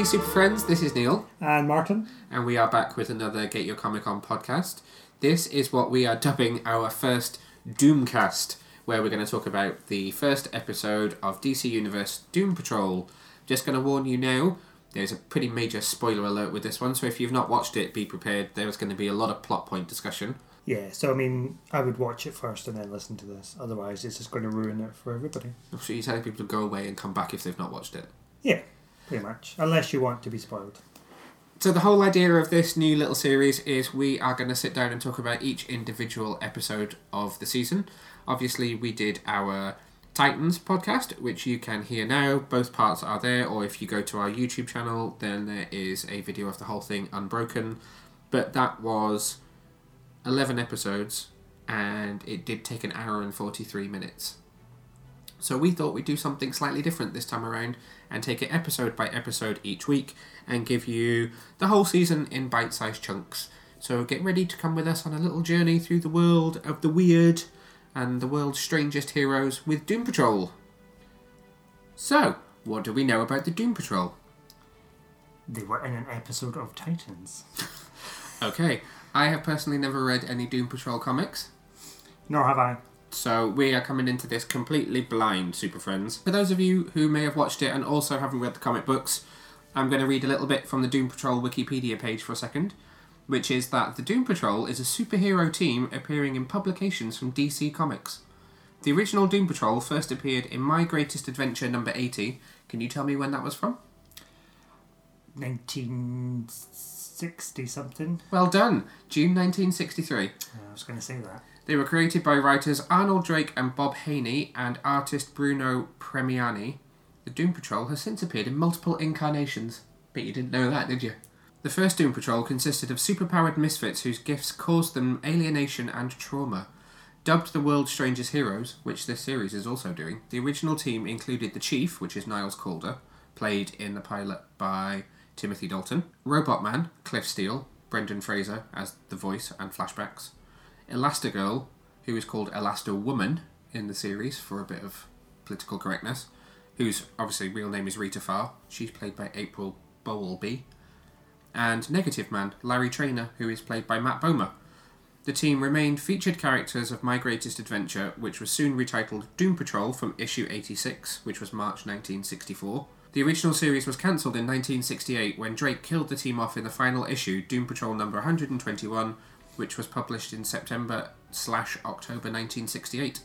Hey, Super Friends, this is Neil, And Martin. and we are back with another Get Your Comic On podcast. This is what we are dubbing our first Doomcast, where we're going to talk about the first episode of DC Universe Doom Patrol. Just going to warn you now, there's a pretty major spoiler alert with this one, so if you've not watched it, be prepared. There's going to be a lot of plot point discussion. Yeah, so I mean, I would watch it first and then listen to this. Otherwise, it's just going to ruin it for everybody. So you're telling people to go away and come back if they've not watched it. Yeah, pretty much. Unless you want to be spoiled. So the whole idea of this new little series is we are going to sit down and talk about each individual episode of the season. Obviously, we did our Titans podcast, which you can hear now. Both parts are there, or if you go to our YouTube channel, then there is a video of the whole thing unbroken. But that was 11 episodes, and it did take an hour and 43 minutes. So we thought we'd do something slightly different this time around and take it episode by episode each week and give you the whole season in bite sized chunks. So get ready to come with us on a little journey through the world of the weird and the world's strangest heroes with Doom Patrol. So, what do we know about the Doom Patrol? They were in an episode of Titans. Okay, I have personally never read any Doom Patrol comics. Nor have I. So we are coming into this completely blind, Super Friends. For those of you who may have watched it and also haven't read the comic books, I'm going to read a little bit from the Doom Patrol Wikipedia page for a second, which is that the Doom Patrol is a superhero team appearing in publications from DC Comics. The original Doom Patrol first appeared in My Greatest Adventure number 80. Can you tell me when that was from? 1960 something. Well done, June 1963. I was going to say that. They were created by writers Arnold Drake and Bob Haney and artist Bruno Premiani. The Doom Patrol has since appeared in multiple incarnations. But you didn't know that, did you? The first Doom Patrol consisted of superpowered misfits whose gifts caused them alienation and trauma. Dubbed the world's strangest heroes, which this series is also doing, the original team included the Chief, which is Niles Caulder, played in the pilot by Timothy Dalton, Robot Man, Cliff Steele, Brendan Fraser as the voice and flashbacks, Elastigirl, who is called Elasto Woman in the series for a bit of political correctness, whose obviously real name is Rita Farr. She's played by April Bowlby. And Negative Man, Larry Trainor, who is played by Matt Bomer. The team remained featured characters of My Greatest Adventure, which was soon retitled Doom Patrol from issue 86, which was March 1964. The original series was cancelled in 1968 when Drake killed the team off in the final issue, Doom Patrol number 121, which was published in September slash October 1968.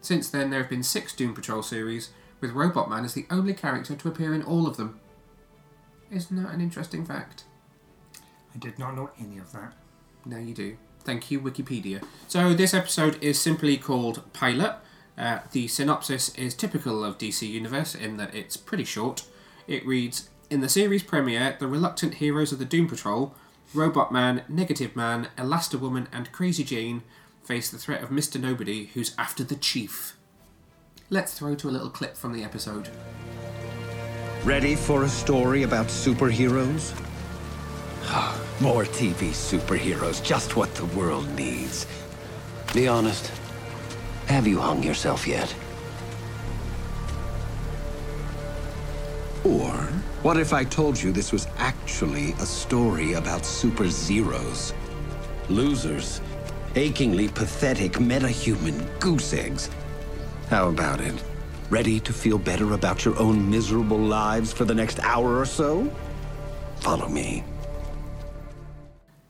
Since then, there have been six Doom Patrol series, with Robot Man as the only character to appear in all of them. Isn't that an interesting fact? I did not know any of that. Now you do. Thank you, Wikipedia. So, this episode is simply called Pilot. Uh, the synopsis is typical of DC Universe in that it's pretty short. It reads In the series premiere, the reluctant heroes of the Doom Patrol, Robot Man, Negative Man, Elasti-Woman, and Crazy Jane face the threat of Mr. Nobody, who's after the Chief. Let's throw to a little clip from the episode. Ready for a story about superheroes? Ah, more TV superheroes, just what the world needs. Be honest. Have you hung yourself yet? Or what if I told you this was actually a story about super zeros? Losers. Achingly pathetic metahuman goose eggs. How about it? Ready to feel better about your own miserable lives for the next hour or so? Follow me.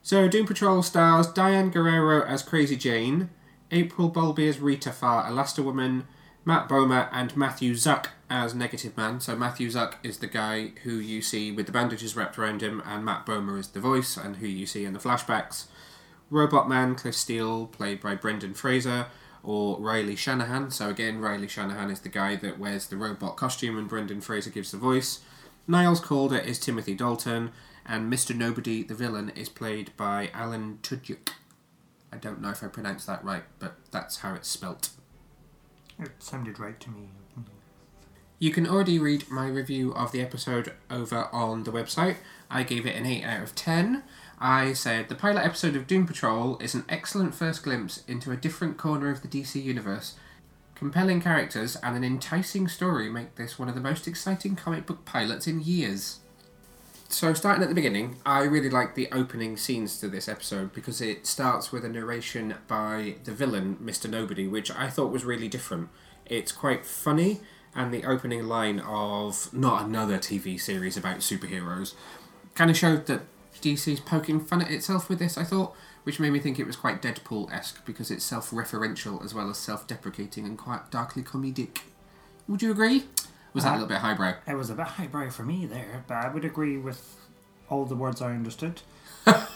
So, Doom Patrol stars Diane Guerrero as Crazy Jane, April Bowlby as Rita Farr, Elasti-Woman, Matt Bomer, and Matthew Zuk as Negative Man. So, Matthew Zuk is the guy who you see with the bandages wrapped around him, and Matt Bomer is the voice and who you see in the flashbacks. Robot Man, Cliff Steele, played by Brendan Fraser, or Riley Shanahan. So, again, Riley Shanahan is the guy that wears the robot costume, and Brendan Fraser gives the voice. Niles Caulder is Timothy Dalton, and Mr. Nobody, the villain, is played by Alan Tudyk. I don't know if I pronounced that right, but that's how it's spelt. It sounded right to me. You can already read my review of the episode over on the website. I gave it an 8 out of 10. I said the pilot episode of Doom Patrol is an excellent first glimpse into a different corner of the DC universe. Compelling characters and an enticing story make this one of the most exciting comic book pilots in years. So, starting at the beginning, I really like the opening scenes to this episode because it starts with a narration by the villain, Mr. Nobody, which I thought was really different. It's quite funny, and the opening line of not another TV series about superheroes kind of showed that DC's poking fun at itself with this, I thought, which made me think it was quite Deadpool esque because it's self referential as well as self deprecating and quite darkly comedic. Would you agree? Was that a uh, little bit highbrow? It was a bit highbrow for me there, but I would agree with all the words I understood.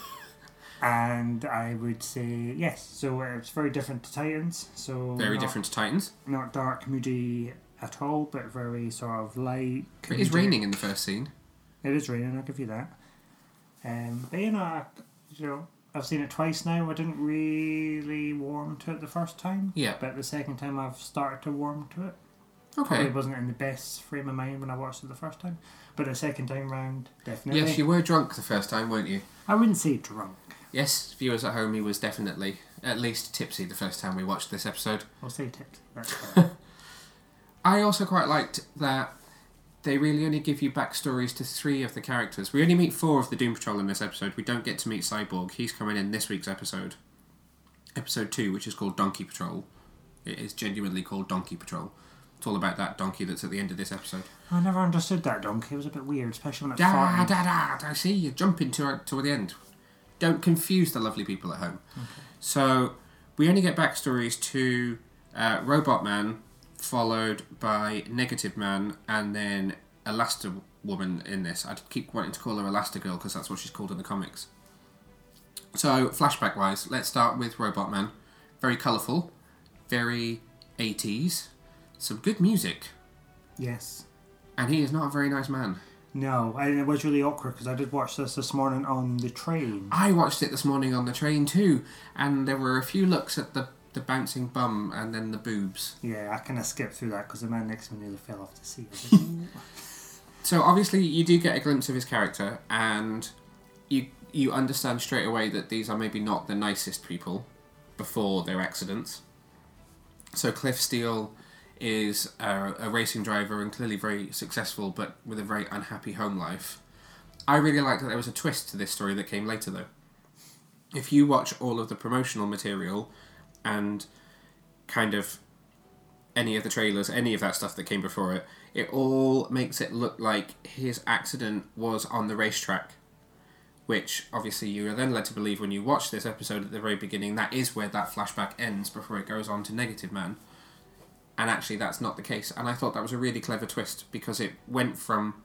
and I would say yes. So it's very different to Titans. So Very not, different to Titans. Not dark, moody at all, but very sort of light. It is raining in the first scene. It is raining. I'll give you that. Um, but you know, I, you know, I've seen it twice now. I didn't really warm to it the first time. Yeah. But the second time, I've started to warm to it. Probably Okay. wasn't in the best frame of mind when I watched it the first time, but the second time round, definitely. Yes, you were drunk the first time, weren't you? I wouldn't say drunk. Yes, viewers at home, he was definitely at least tipsy the first time we watched this episode. I'll say tips. I also quite liked that they really only give you backstories to three of the characters. We only meet four of the Doom Patrol in this episode. We don't get to meet Cyborg. He's coming in this week's episode. Episode 2, which is called Donkey Patrol. It is genuinely called Donkey Patrol. It's all about that donkey that's at the end of this episode. I never understood that donkey. It was a bit weird, especially when it Da farted. da da! I see you're jumping to to the end. Don't confuse the lovely people at home. So we only get backstories to uh, Robot Man, followed by Negative Man, and then Elasta Woman in this. I keep wanting to call her Elastigirl because that's what she's called in the comics. So flashback wise, let's start with Robot Man. Very colourful, very 80s, some good music, Yes. and he is not a very nice man. No, and it was really awkward because I did watch this this morning on the train. I watched it this morning on the train too, and there were a few looks at the, the bouncing bum and then the boobs. Yeah, I kind of skipped through that because the man next to me nearly fell off the seat. I was like, "Ooh." So obviously you do get a glimpse of his character, and you you understand straight away that these are maybe not the nicest people before their accidents. So Cliff Steele is a, a racing driver and clearly very successful, but with a very unhappy home life. I really liked that there was a twist to this story that came later, though. If you watch all of the promotional material and kind of any of the trailers, any of that stuff that came before it, it all makes it look like his accident was on the racetrack. Which obviously you are then led to believe when you watch this episode at the very beginning, that is where that flashback ends before it goes on to Negative Man. And actually, that's not the case. And I thought that was a really clever twist because it went from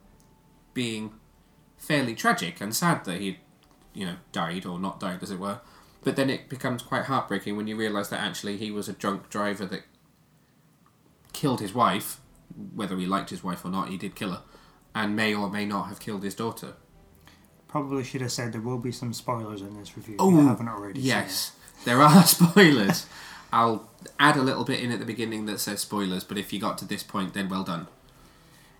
being fairly tragic and sad that he, you know, died or not died, as it were. But then it becomes quite heartbreaking when you realise that actually he was a drunk driver that killed his wife, whether he liked his wife or not, he did kill her, and may or may not have killed his daughter. Probably should have said there will be some spoilers in this review. Oh, if you oh, haven't already. seen Yes, there are spoilers. I'll add a little bit in at the beginning that says spoilers, but if you got to this point, then well done.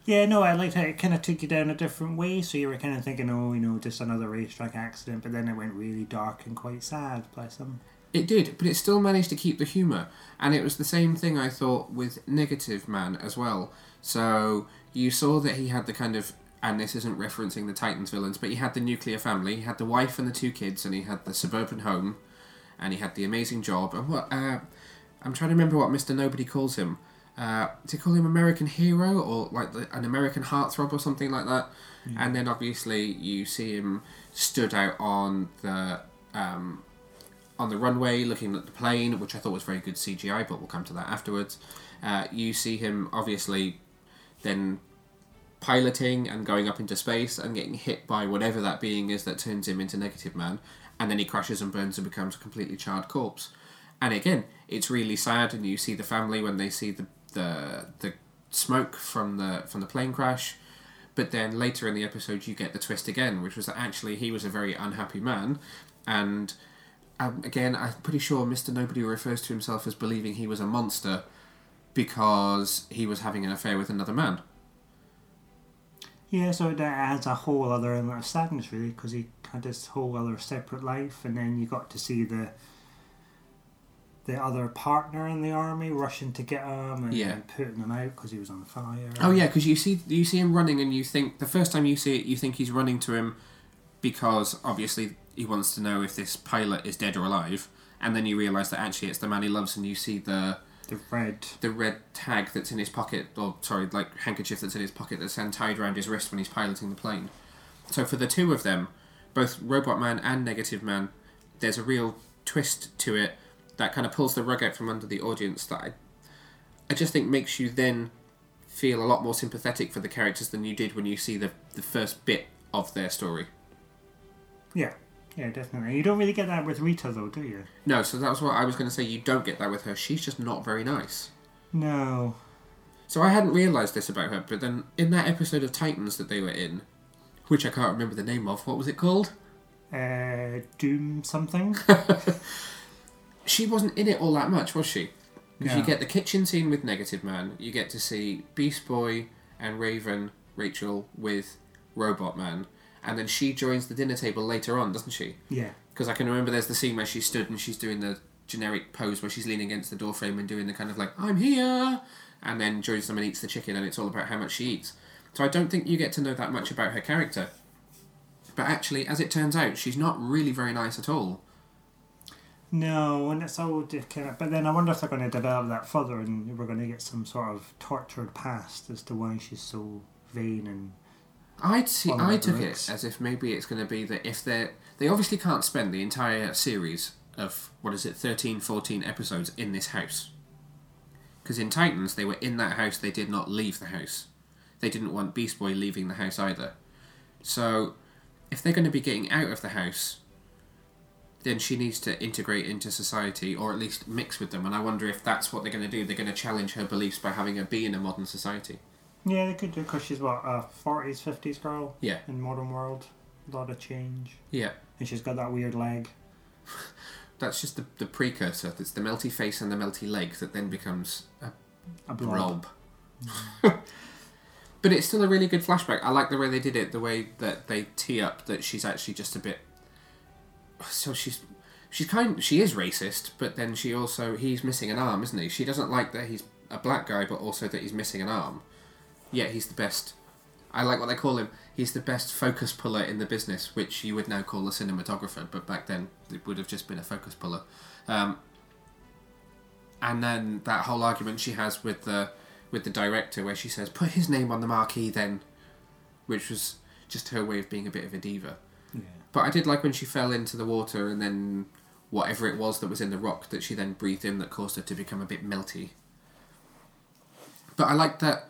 Yeah, no, I liked how it kind of took you down a different way. So you were kind of thinking, oh, you know, just another racetrack accident, but then it went really dark and quite sad. Bless him. It did, but it still managed to keep the humour. And it was the same thing I thought with Negative Man as well. So you saw that he had the kind of, and this isn't referencing the Titans villains, but he had the nuclear family. He had the wife and the two kids, and he had the suburban home, and he had the amazing job. And what, uh, I'm trying to remember what Mr. Nobody calls him. Uh, call him American Hero or like the, an American Heartthrob or something like that? And then obviously you see him stood out on the um, on the runway looking at the plane, which I thought was very good CGI, but we'll come to that afterwards. Uh, you see him obviously then piloting and going up into space and getting hit by whatever that being is that turns him into Negative Man, and then he crashes and burns and becomes a completely charred corpse. And again, it's really sad, and you see the family when they see the the, the smoke from the from the plane crash. But then later in the episode, you get the twist again, which was that actually he was a very unhappy man, and um, again, I'm pretty sure Mr. Nobody refers to himself as believing he was a monster because he was having an affair with another man. Yeah, so that adds a whole other element of sadness, really, because he had this whole other separate life, and then you got to see the the other partner in the army rushing to get him and Yeah. putting him out because he was on fire. Oh yeah, because you see you see him running, and you think the first time you see it, you think he's running to him because obviously he wants to know if this pilot is dead or alive, and then you realise that actually it's the man he loves, and you see the The red. the red tag that's in his pocket, or sorry, like handkerchief that's in his pocket that's then tied around his wrist when he's piloting the plane. So for the two of them, both Robot Man and Negative Man, there's a real twist to it that kind of pulls the rug out from under the audience that I, I just think makes you then feel a lot more sympathetic for the characters than you did when you see the, the first bit of their story. Yeah. Yeah, definitely. You don't really get that with Rita, though, do you? No, so that was what I was going to say. You don't get that with her. She's just not very nice. No. So I hadn't realised this about her, but then in that episode of Titans that they were in, which I can't remember the name of, what was it called? Uh, Doom something? She wasn't in it all that much, was she? Because you get the kitchen scene with Negative Man, you get to see Beast Boy and Raven, Rachel, with Robot Man, and then she joins the dinner table later on, doesn't she? yeah. Because I can remember there's the scene where she stood and she's doing the generic pose where she's leaning against the doorframe and doing the kind of like, I'm here! And then joins them and eats the chicken, and it's all about how much she eats. So I don't think you get to know that much about her character. But actually, as it turns out, she's not really very nice at all. No, and it's all of. But then I wonder if they're going to develop that further and we're going to get some sort of tortured past as to why she's so vain and. I'd see. I took it as if maybe it's going to be that if they they obviously can't spend the entire series of what is it 13, 14 episodes in this house. Because in Titans they were in that house, they did not leave the house. They didn't want Beast Boy leaving the house either. So, if they're going to be getting out of the house, then she needs to integrate into society or at least mix with them. And I wonder if that's what they're going to do. They're going to challenge her beliefs by having her be in a modern society. Yeah, they could do because she's what a forties, fifties girl Yeah, in modern world. A lot of change, yeah. and she's got that weird leg. That's just the, the precursor. It's the melty face and the melty leg that then becomes a A blob. blob. Mm. but it's still a really good flashback. I like the way they did it, the way that they tee up that she's actually just a bit. So she's. She's kind. She is racist, but then she also. He's missing an arm, isn't he? She doesn't like that he's a black guy, but also that he's missing an arm. Yet he's the best. I like what they call him. He's the best focus puller in the business, which you would now call a cinematographer, but back then it would have just been a focus puller. Um, and then that whole argument she has with the with the director, where she says, "Put his name on the marquee," then, which was just her way of being a bit of a diva. Yeah. But I did like when she fell into the water and then whatever it was that was in the rock that she then breathed in that caused her to become a bit melty. But I like that.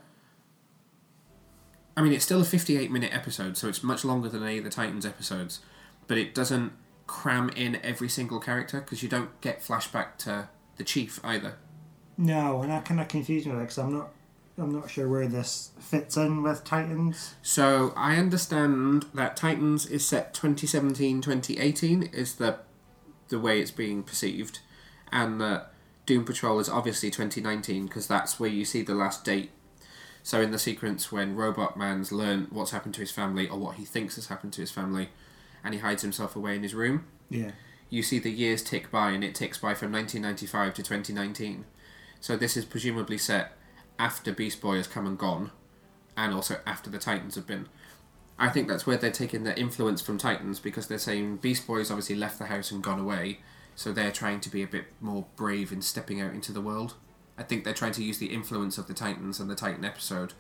I mean, it's still a 58 minute episode, so it's much longer than any of the Titans episodes, but it doesn't cram in every single character because you don't get flashback to the chief either. No, and that kind of confused me because I'm not, I'm not sure where this fits in with Titans. So I understand that Titans is set 2017 2018 is the the way it's being perceived, and that Doom Patrol is obviously 2019 because that's where you see the last date. So in the sequence when Robot Man's learned what's happened to his family or what he thinks has happened to his family, and he hides himself away in his room, Yeah. you see the years tick by and it ticks by from 1995 to 2019. So this is presumably set after Beast Boy has come and gone, and also after the Titans have been. I think that's where they're taking their influence from Titans because they're saying Beast Boy's obviously left the house and gone away, so they're trying to be a bit more brave in stepping out into the world. I think they're trying to use the influence of the Titans and the Titan episode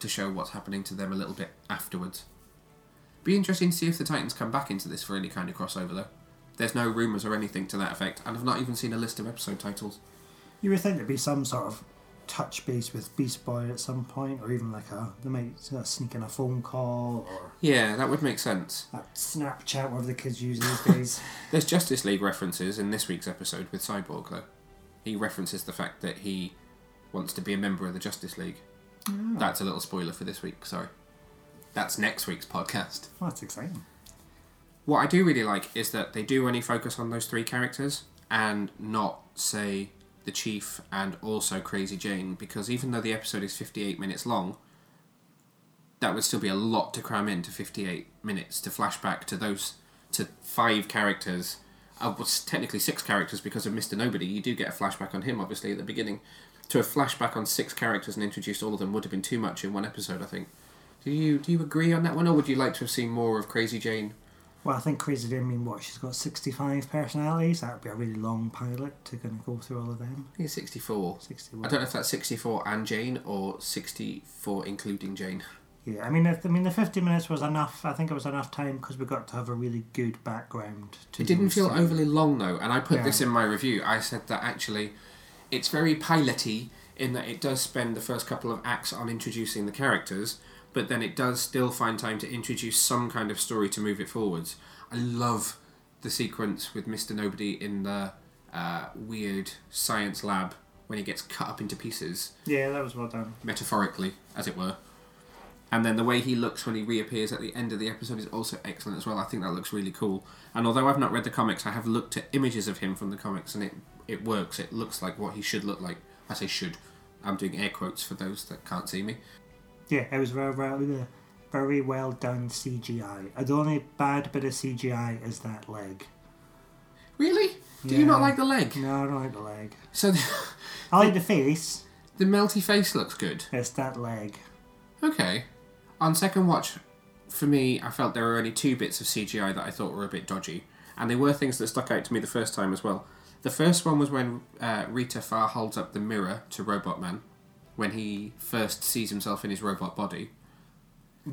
to show what's happening to them a little bit afterwards. Be interesting to see if the Titans come back into this for any kind of crossover though. There's no rumours or anything to that effect, and I've not even seen a list of episode titles. You would think there'd be some sort of touch base with Beast Boy at some point, or even like a they might uh, sneak in a phone call or Yeah, that would make sense. Snapchat, whatever the kids use these days. There's Justice League references in this week's episode with Cyborg, though. He references the fact that he wants to be a member of the Justice League. That's a little spoiler for this week, sorry. That's next week's podcast. well, that's exciting. What I do really like is that they do only focus on those three characters and not, say, the Chief and also Crazy Jane, because even though the episode is 58 minutes long, that would still be a lot to cram into 58 minutes to flash back to those to five characters uh, well, s- technically six characters because of Mr. Nobody. You do get a flashback on him, obviously, at the beginning. To have flashback on six characters and introduced all of them would have been too much in one episode, I think. Do you do you agree on that one, or would you like to have seen more of Crazy Jane? Well, I think Crazy Jane, I mean, what, she's got 65 personalities? That would be a really long pilot to kind of go through all of them. It's 64. 61. I don't know if that's 64 and Jane or 64 including Jane. Yeah, I mean, if, I mean, the 50 minutes was enough. I think it was enough time because we got to have a really good background. To It didn't feel overly long though, and I put Yeah. this in my review. I said that actually it's very piloty in that it does spend the first couple of acts on introducing the characters, but then it does still find time to introduce some kind of story to move it forwards. I love the sequence with Mr. Nobody in the uh, weird science lab when he gets cut up into pieces, Yeah, that was well done. metaphorically, as it were. And then the way he looks when he reappears at the end of the episode is also excellent as well. I think that looks really cool. And although I've not read the comics, I have looked at images of him from the comics, and it it works. It looks like what he should look like. I say should. I'm doing air quotes for those that can't see me. Yeah, it was very, very, very well done CGI. Uh, The only bad bit of CGI is that leg. Really? Do you not like the leg? No, I don't like the leg. So the, I like the face. the melty face looks good. It's that leg. Okay. On second watch, for me, I felt there were only two bits of CGI that I thought were a bit dodgy, and they were things that stuck out to me the first time as well. The first one was when uh, Rita Farr holds up the mirror to Robot Man, when he first sees himself in his robot body,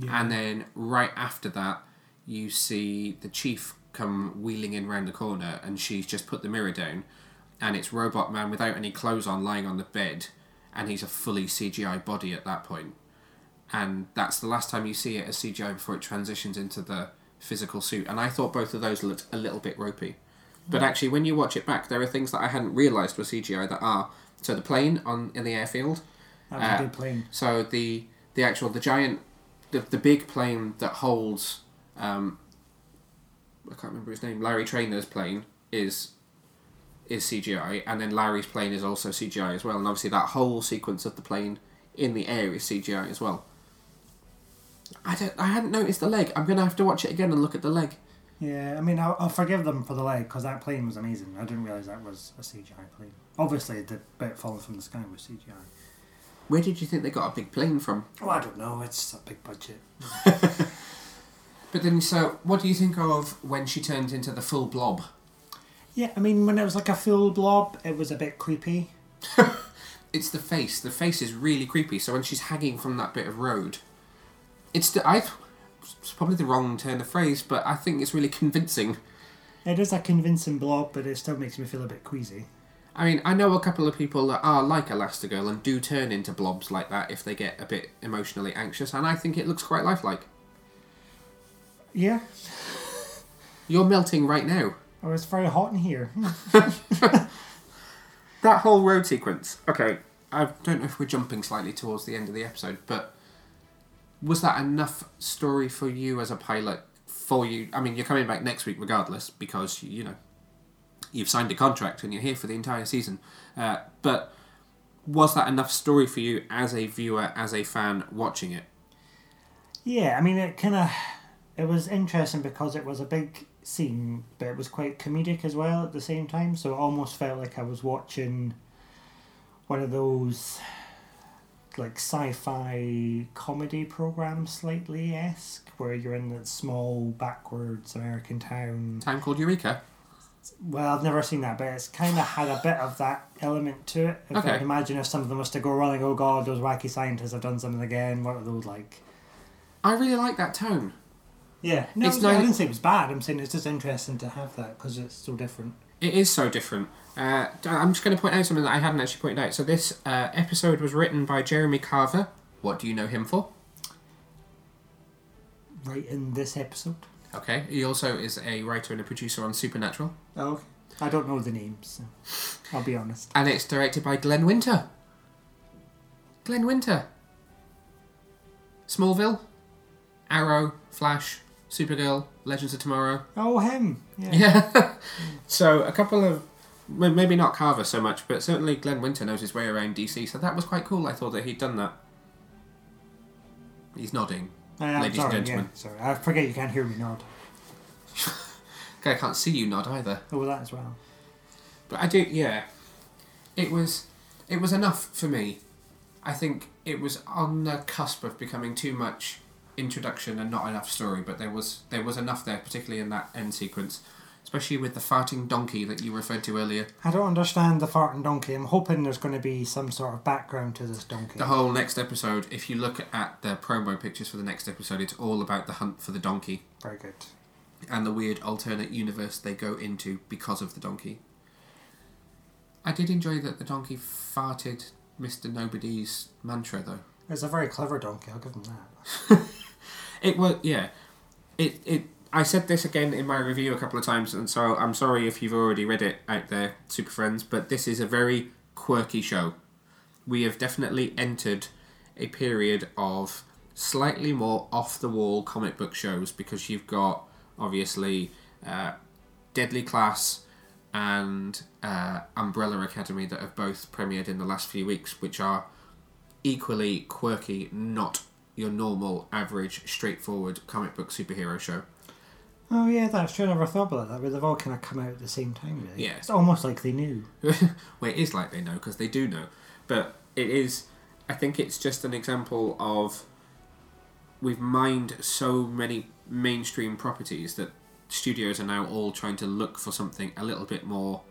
and then right after that, you see the chief come wheeling in round the corner, and she's just put the mirror down, and it's Robot Man without any clothes on, lying on the bed, and he's a fully CGI body at that point and that's the last time you see it as CGI before it transitions into the physical suit. And I thought both of those looked a little bit ropey. But actually, when you watch it back, there are things that I hadn't realised were CGI that are. So the plane on in the airfield. That was Uh, a good plane. So the the actual the giant the, the big plane that holds um, I can't remember his name Larry Trainor's plane is is CGI and then Larry's plane is also CGI as well and obviously that whole sequence of the plane in the air is CGI as well. I don't I hadn't noticed the leg. I'm gonna have to watch it again and look at the leg. Yeah, I mean, I'll, I'll forgive them for the leg because that plane was amazing. I didn't realise that was a CGI plane. Obviously, the bit falling from the sky was CGI. Where did you think they got a big plane from? Oh, I don't know. It's a big budget. But then, so what do you think of when she turns into the full blob? Yeah, I mean, when it was like a full blob, it was a bit creepy. It's the face. The face is really creepy. So when she's hanging from that bit of road, it's the I. It's probably the wrong turn of phrase, but I think it's really convincing. It is a convincing blob, but it still makes me feel a bit queasy. I mean, I know a couple of people that are like Elastigirl and do turn into blobs like that if they get a bit emotionally anxious, and I think it looks quite lifelike. Yeah, You're melting right now. oh, it's very hot in here. Hmm. That whole road sequence. Okay, I don't know if we're jumping slightly towards the end of the episode, but was that enough story for you as a pilot? For you, I mean, you're coming back next week regardless because you know you've signed a contract and you're here for the entire season. Uh, but was that enough story for you as a viewer, as a fan watching it? Yeah, I mean, it kind of it was interesting because it was a big scene, but it was quite comedic as well at the same time. So it almost felt like I was watching one of those like sci-fi comedy programs, slightly esque, where you're in that small backwards American town. town called Eureka. Well, I've never seen that, but it's kind of had a bit of that element to it. If I Okay. can imagine if something was to go wrong, and oh god, those wacky scientists have done something again. What are those like? I really like that tone. Yeah, no, It's it's I not- didn't say it was bad. I'm saying it's just interesting to have that because it's so different. It is so different. Uh, I'm just going to point out something that I hadn't actually pointed out. So this uh, episode was written by Jeremy Carver. What do you know him for? Right in this episode. Okay. He also is a writer and a producer on Supernatural, Oh, okay. I don't know the names. So I'll be honest. and it's directed by Glenn Winter. Glenn Winter. Smallville, Arrow, Flash, Supergirl, Legends of Tomorrow. Oh, him. Yeah. Yeah. so a couple of maybe not Carver so much, but certainly Glenn Winter knows his way around DC. So that was quite cool. I thought that he'd done that. He's nodding. Uh, I am Ladies and sorry, gentlemen. Yeah, sorry, I forget you can't hear me nod. Okay, I can't see you nod either. Oh, well, that as well. But I do, yeah. It was, it was enough for me. I think it was on the cusp of becoming too much introduction and not enough story. But there was there was enough there, particularly in that end sequence, especially with the farting donkey that you referred to earlier. I don't understand the farting donkey. I'm hoping there's going to be some sort of background to this donkey. The whole next episode, if you look at the promo pictures for the next episode, it's all about the hunt for the donkey Very good. and the weird alternate universe they go into because of the donkey. I did enjoy that the donkey farted Mr. Nobody's mantra though. It's a very clever donkey. I'll give him that. It was yeah. It it I said this again in my review a couple of times and so I'm sorry if you've already read it out there, Super Friends, but this is a very quirky show. We have definitely entered a period of slightly more off the wall comic book shows because you've got obviously uh, Deadly Class and uh, Umbrella Academy that have both premiered in the last few weeks, which are equally quirky, not your normal, average, straightforward comic book superhero show. Oh yeah, that's true. I never thought about that. But they've all kind of come out at the same time, really. Yeah. It's almost like they knew. well, it is like they know because they do know, but it is. I think it's just an example of we've mined so many mainstream properties that studios are now all trying to look for something a little bit more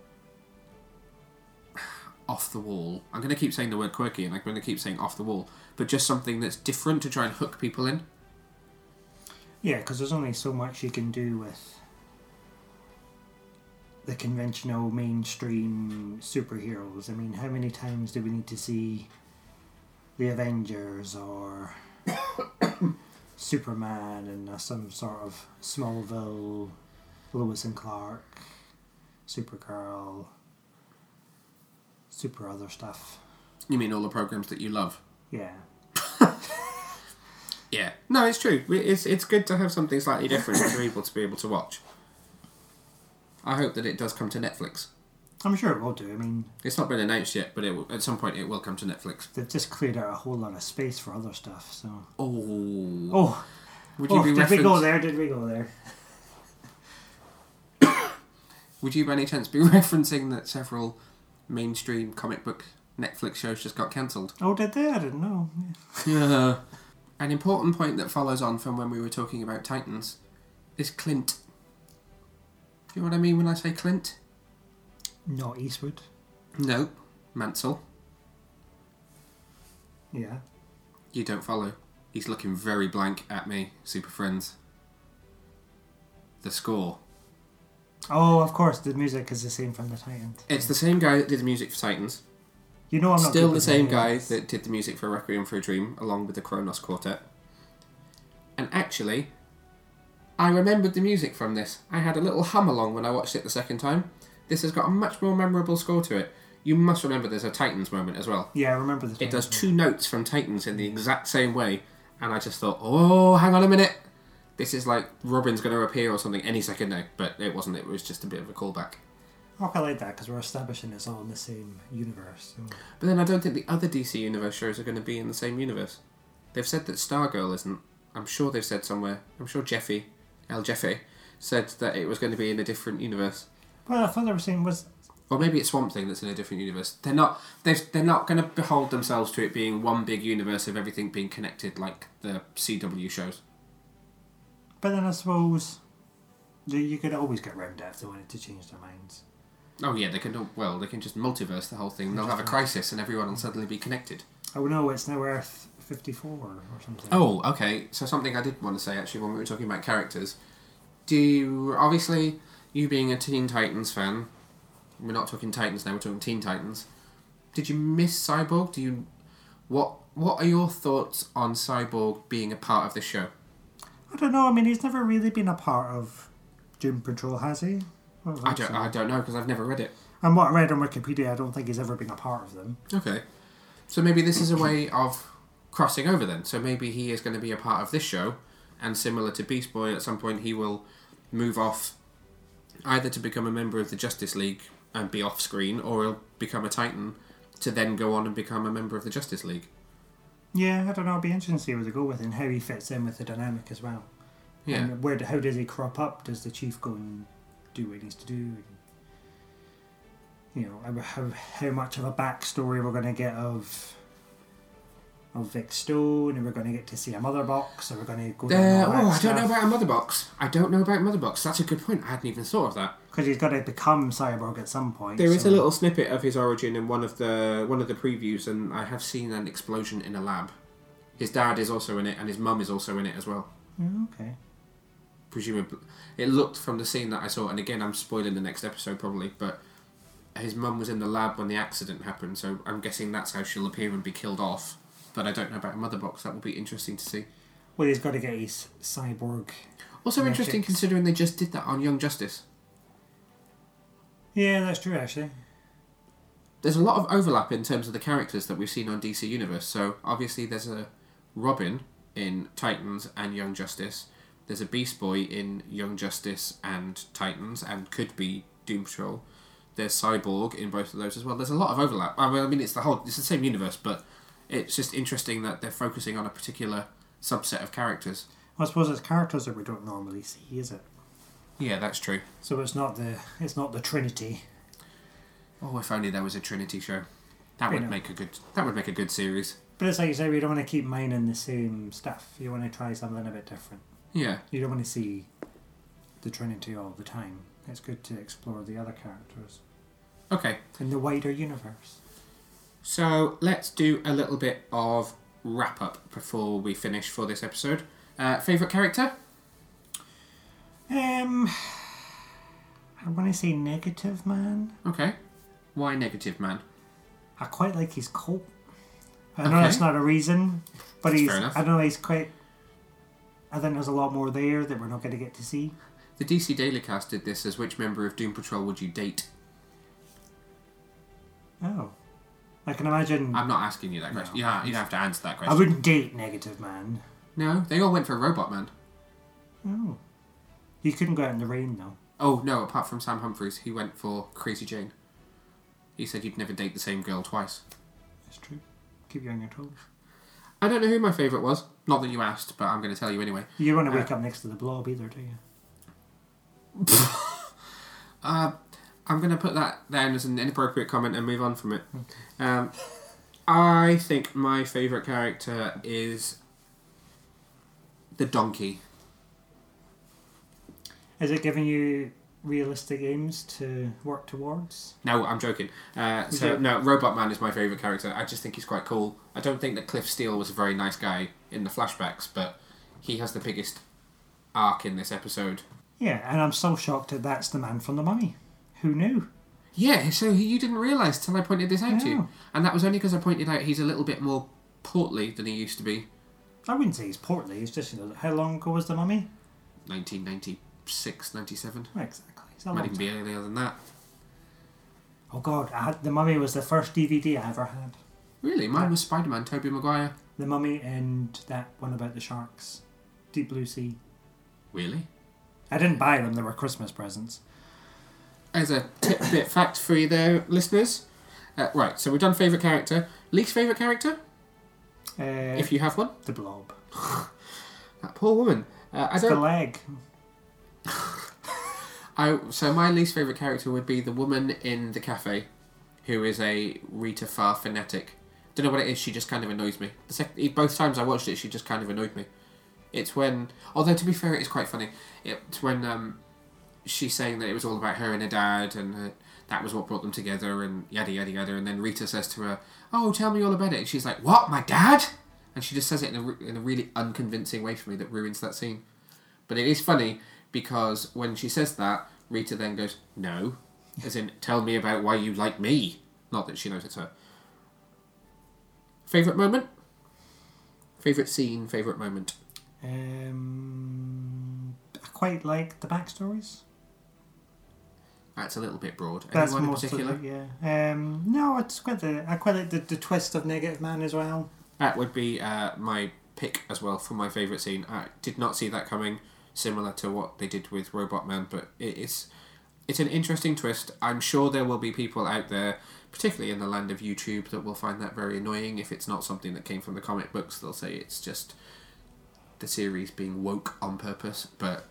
off the wall. I'm going to keep saying the word quirky and I'm going to keep saying off the wall, but just something that's different to try and hook people in. Yeah, because there's only so much you can do with the conventional mainstream superheroes. I mean, how many times do we need to see the Avengers or Superman and uh, some sort of Smallville, Lois and Clark, Supergirl, super other stuff? You mean all the programs that you love? Yeah. Yeah. No, it's true. It's it's good to have something slightly different for people to be able to watch. I hope that it does come to Netflix. I'm sure it will do. I mean, It's not been announced yet, but it will, at some point it will come to Netflix. they've just cleared out a whole lot of space for other stuff, so. Oh. Oh, Would you oh be did we go reference- there? Did we go there? Would you by any chance be referencing that several mainstream comic book Netflix shows just got cancelled? Oh, did they? I didn't know. Yeah. An important point that follows on from when we were talking about Titans is Clint. Do you know what I mean when I say Clint? Not Eastwood. No. Mansell. Yeah. You don't follow. He's looking very blank at me, Super Friends. The score. Oh, of course, the music is the same from the Titans. It's the same guy that did the music for Titans. You know, I'm not Still the same guy that did the music for Requiem for a Dream, along with the Kronos Quartet. And actually, I remembered the music from this. I had a little hum along when I watched it the second time. This has got a much more memorable score to it. You must remember there's a Titans moment as well. Yeah, I remember the. It does two notes from Titans in the exact same way, and I just thought, oh, hang on a minute. This is like Robin's going to appear or something any second now, but it wasn't. It was just a bit of a callback. Oh, I like that because we're establishing it's all in the same universe. So. But then I don't think the other DC Universe shows are going to be in the same universe. They've said that Stargirl isn't. I'm sure they've said somewhere. I'm sure Jeffy, El Jeffy, said that it was going to be in a different universe. Well, I thought they were saying was Or maybe it's Swamp Thing that's in a different universe. They're not. They're, they're not going to behold themselves to it being one big universe of everything being connected like the CW shows. But then I suppose you- you could always get round it if they wanted to change their minds. Oh yeah, they can. do- Well, they can just multiverse the whole thing. They'll have a crisis, and everyone will suddenly be connected. Oh no, it's now Earth 54 or something. Oh, okay. So something I did want to say actually when we were talking about characters. Do you, obviously you being a Teen Titans fan, we're not talking Titans now. We're talking Teen Titans. Did you miss Cyborg? Do you what What are your thoughts on Cyborg being a part of the show? I don't know. I mean, he's never really been a part of Doom Patrol, has he? Oh, don't I don't. I don't know because I've never read it. And what I read on Wikipedia, I don't think he's ever been a part of them. Okay. So maybe this is a way of crossing over then. So maybe he is going to be a part of this show, and similar to Beast Boy, at some point he will move off either to become a member of the Justice League and be off screen, or he'll become a Titan to then go on and become a member of the Justice League. Yeah, I don't know. It'll be interesting to see where they go with it and how he fits in with the dynamic as well. Yeah. And where how does he crop up? Does the chief go and do what he needs to do. And, you know, how, how much of a backstory we're going to get of of Vic Stone, and we're going to get to see a mother box, or we're going to go down Uh, oh, I don't know about a mother box. I don't know about mother box. That's a good point. I hadn't even thought of that. because he's got to become cyborg at some point. There is so- a little snippet of his origin in one of the one of the previews, and I have seen an explosion in a lab. His dad is also in it, and his mum is also in it as well. Oh, okay. Presumably, it looked from the scene that I saw, and again, I'm spoiling the next episode probably, but his mum was in the lab when the accident happened, so I'm guessing that's how she'll appear and be killed off. But I don't know about a mother box. That will be interesting to see. Well, he's got to get his cyborg. Also interesting considering they just did that on Young Justice. Yeah, that's true. Actually, There's a lot of overlap in terms of the characters that we've seen on DC Universe. So obviously there's a Robin in Titans and Young Justice. There's a Beast Boy in Young Justice and Titans, and could be Doom Patrol. There's Cyborg in both of those as well. There's a lot of overlap. I mean, I mean it's the whole, it's the same universe, but it's just interesting that they're focusing on a particular subset of characters. I suppose it's characters that we don't normally see, is it? Yeah, that's true. So it's not the it's not the Trinity. Oh, if only there was a Trinity show. That You would know. make a good. That would make a good series. But it's like you say, we don't want to keep mining the same stuff. You want to try something a bit different. Yeah. You don't want to see the Trinity all the time. It's good to explore the other characters Okay. in the wider universe. So let's do a little bit of wrap up before we finish for this episode. Uh, favorite character? Um, I want to say negative man. Okay. Why negative man? I quite like his coat. I know Okay. that's not a reason, but That's he's. fair enough. I don't know he's quite. I think there's a lot more there that we're not going to get to see. The DC Daily Cast did this as which member of Doom Patrol would you date? Oh, I can imagine. I'm not asking you that No. question. Yeah, you'd have to answer that question. I question. wouldn't date negative man. No, they all went for Robot Man. Oh, he couldn't go out in the rain though. Oh no, apart from Sam Humphries, he went for Crazy Jane. He said you'd never date the same girl twice. That's true. Keep you on your toes. I don't know who my favourite was. Not that you asked, but I'm going to tell you anyway. You don't want to Uh, wake up next to the blob either, do you? Uh, I'm going to put that down as an inappropriate comment and move on from it. Um, I think my favourite character is the donkey. Is it giving you realistic aims to work towards? No, I'm joking. Uh, so Yeah. no, Robot Man is my favourite character. I just think he's quite cool. I don't think that Cliff Steele was a very nice guy in the flashbacks, but he has the biggest arc in this episode. Yeah, and I'm so shocked that that's the man from the Mummy. Who knew? Yeah, so he, you didn't realise till I pointed this out to you, and that was only because I pointed out he's a little bit more portly than he used to be. I wouldn't say he's portly. He's just you know how long ago was the Mummy? 1996, 97. Exactly. It's a Might even be earlier than that. Oh God, I had, the Mummy was the first DVD I ever had. Really, mine was Spider Man, Tobey Maguire. The Mummy and that one about the sharks, Deep Blue Sea. Really? I didn't buy them; they were Christmas presents. As a tidbit fact for you there, listeners. Uh, right, so we've done favourite character. Least favourite character, Uh, if you have one. the Blob, That poor woman. Uh, I the don't. leg. I so my least favorite character would be the woman in the cafe, who is a Rita Farr fanatic. Don't know what it is. She just kind of annoys me. The sec- both times I watched it, she just kind of annoyed me. It's when, although to be fair, it's quite funny. It's when um, she's saying that it was all about her and her dad, and uh, that was what brought them together, and yada yada yada. And then Rita says to her, "Oh, tell me all about it." And she's like, "What, my dad?" And she just says it in a in a really unconvincing way for me that ruins that scene. But it is funny because when she says that, Rita then goes, No. As in, tell me about why you like me. Not that she knows it's her. Favourite moment? Favourite scene, favourite moment. Um, I quite like the backstories. That's a little bit broad. That's Anyone in particular? it, yeah. Um, no, it's quite the I quite like the, the twist of Negative Man as well. That would be uh, my pick as well for my favourite scene. I did not see that coming, similar to what they did with Robot Man, but it's it's an interesting twist. I'm sure there will be people out there, particularly in the land of YouTube, that will find that very annoying if it's not something that came from the comic books. They'll say it's just the series being woke on purpose, but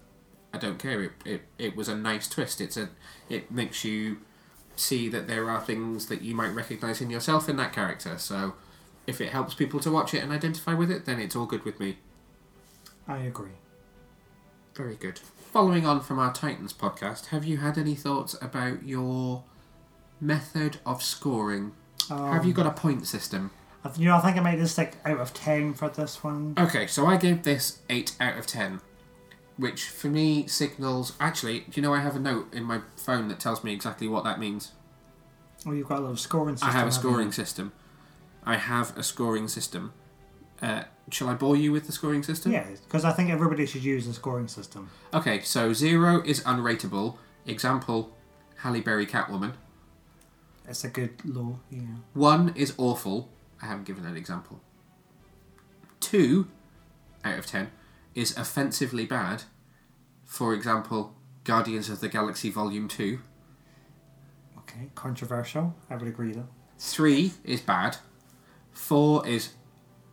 I don't care. It, it it was a nice twist. It's a it makes you see that there are things that you might recognise in yourself in that character. So if it helps people to watch it and identify with it, then it's all good with me. I agree. Very good. Following on from our Titans podcast, have you had any thoughts about your method of scoring? have you got a point system? I th- You know, I think I made this like out of ten for this one. Okay, so I gave this 8 out of 10, which for me signals. Actually, do you know I have a note in my phone that tells me exactly what that means? Oh, you've got a little scoring system. I have a scoring system. I have a scoring system. Uh, shall I bore you with the scoring system? Yeah, because I think everybody should use the scoring system. Okay, so 0 is unrateable. Example Halle Berry Catwoman. That's a good law, know. 1 is awful. I haven't given an example. 2 out of 10 is offensively bad. For example, Guardians of the Galaxy Volume 2. Okay, controversial. I would agree though. 3 is bad. 4 is,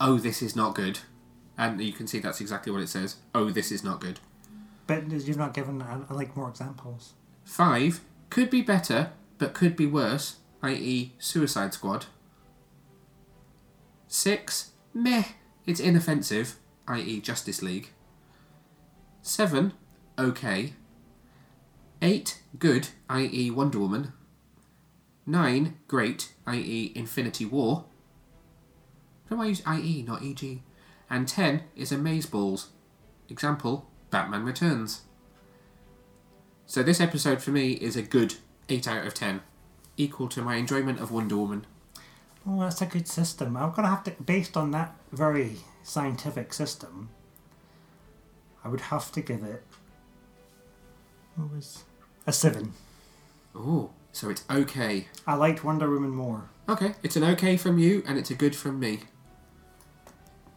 oh, this is not good. And you can see that's exactly what it says. Oh, this is not good. But you've not given uh, I like more examples. 5 could be better, but could be worse, i.e., Suicide Squad. 6 meh, it's inoffensive, i.e., Justice League. 7 okay. 8 good, i.e., Wonder Woman. 9 great, i.e., Infinity War. Why I use IE, not EG? And 10 is Amazeballs. Example, Batman Returns. So this episode for me is a good 8 out of 10, equal to my enjoyment of Wonder Woman. Oh, that's a good system. I'm gonna have to, based on that very scientific system, I would have to give it. What was a seven? Oh, so it's okay. I liked Wonder Woman more. Okay, it's an okay from you and it's a good from me.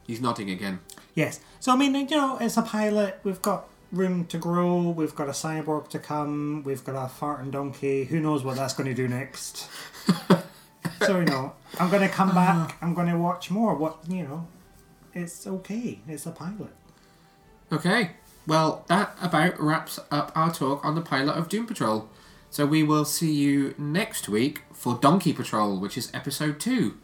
He's nodding again. Yes. So I mean, you know, it's a pilot. We've got room to grow. We've got a cyborg to come. We've got a farting donkey. Who knows what that's going to do next? so you know, I'm going to come uh-huh. back. I'm going to watch more. What you know, it's okay. It's a pilot. Okay, well, that about wraps up our talk on the pilot of Doom Patrol. So we will see you next week for Donkey Patrol, which is episode 2.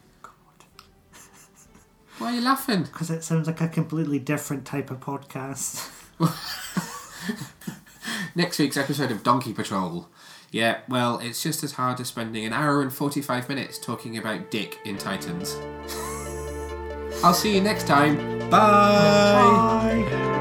Why are you laughing? Because it sounds like a completely different type of podcast. Next week's episode of Donkey Patrol. Yeah, well, it's just as hard as spending an hour and 45 minutes talking about Dick in Titans. I'll see you next time. Bye! Bye.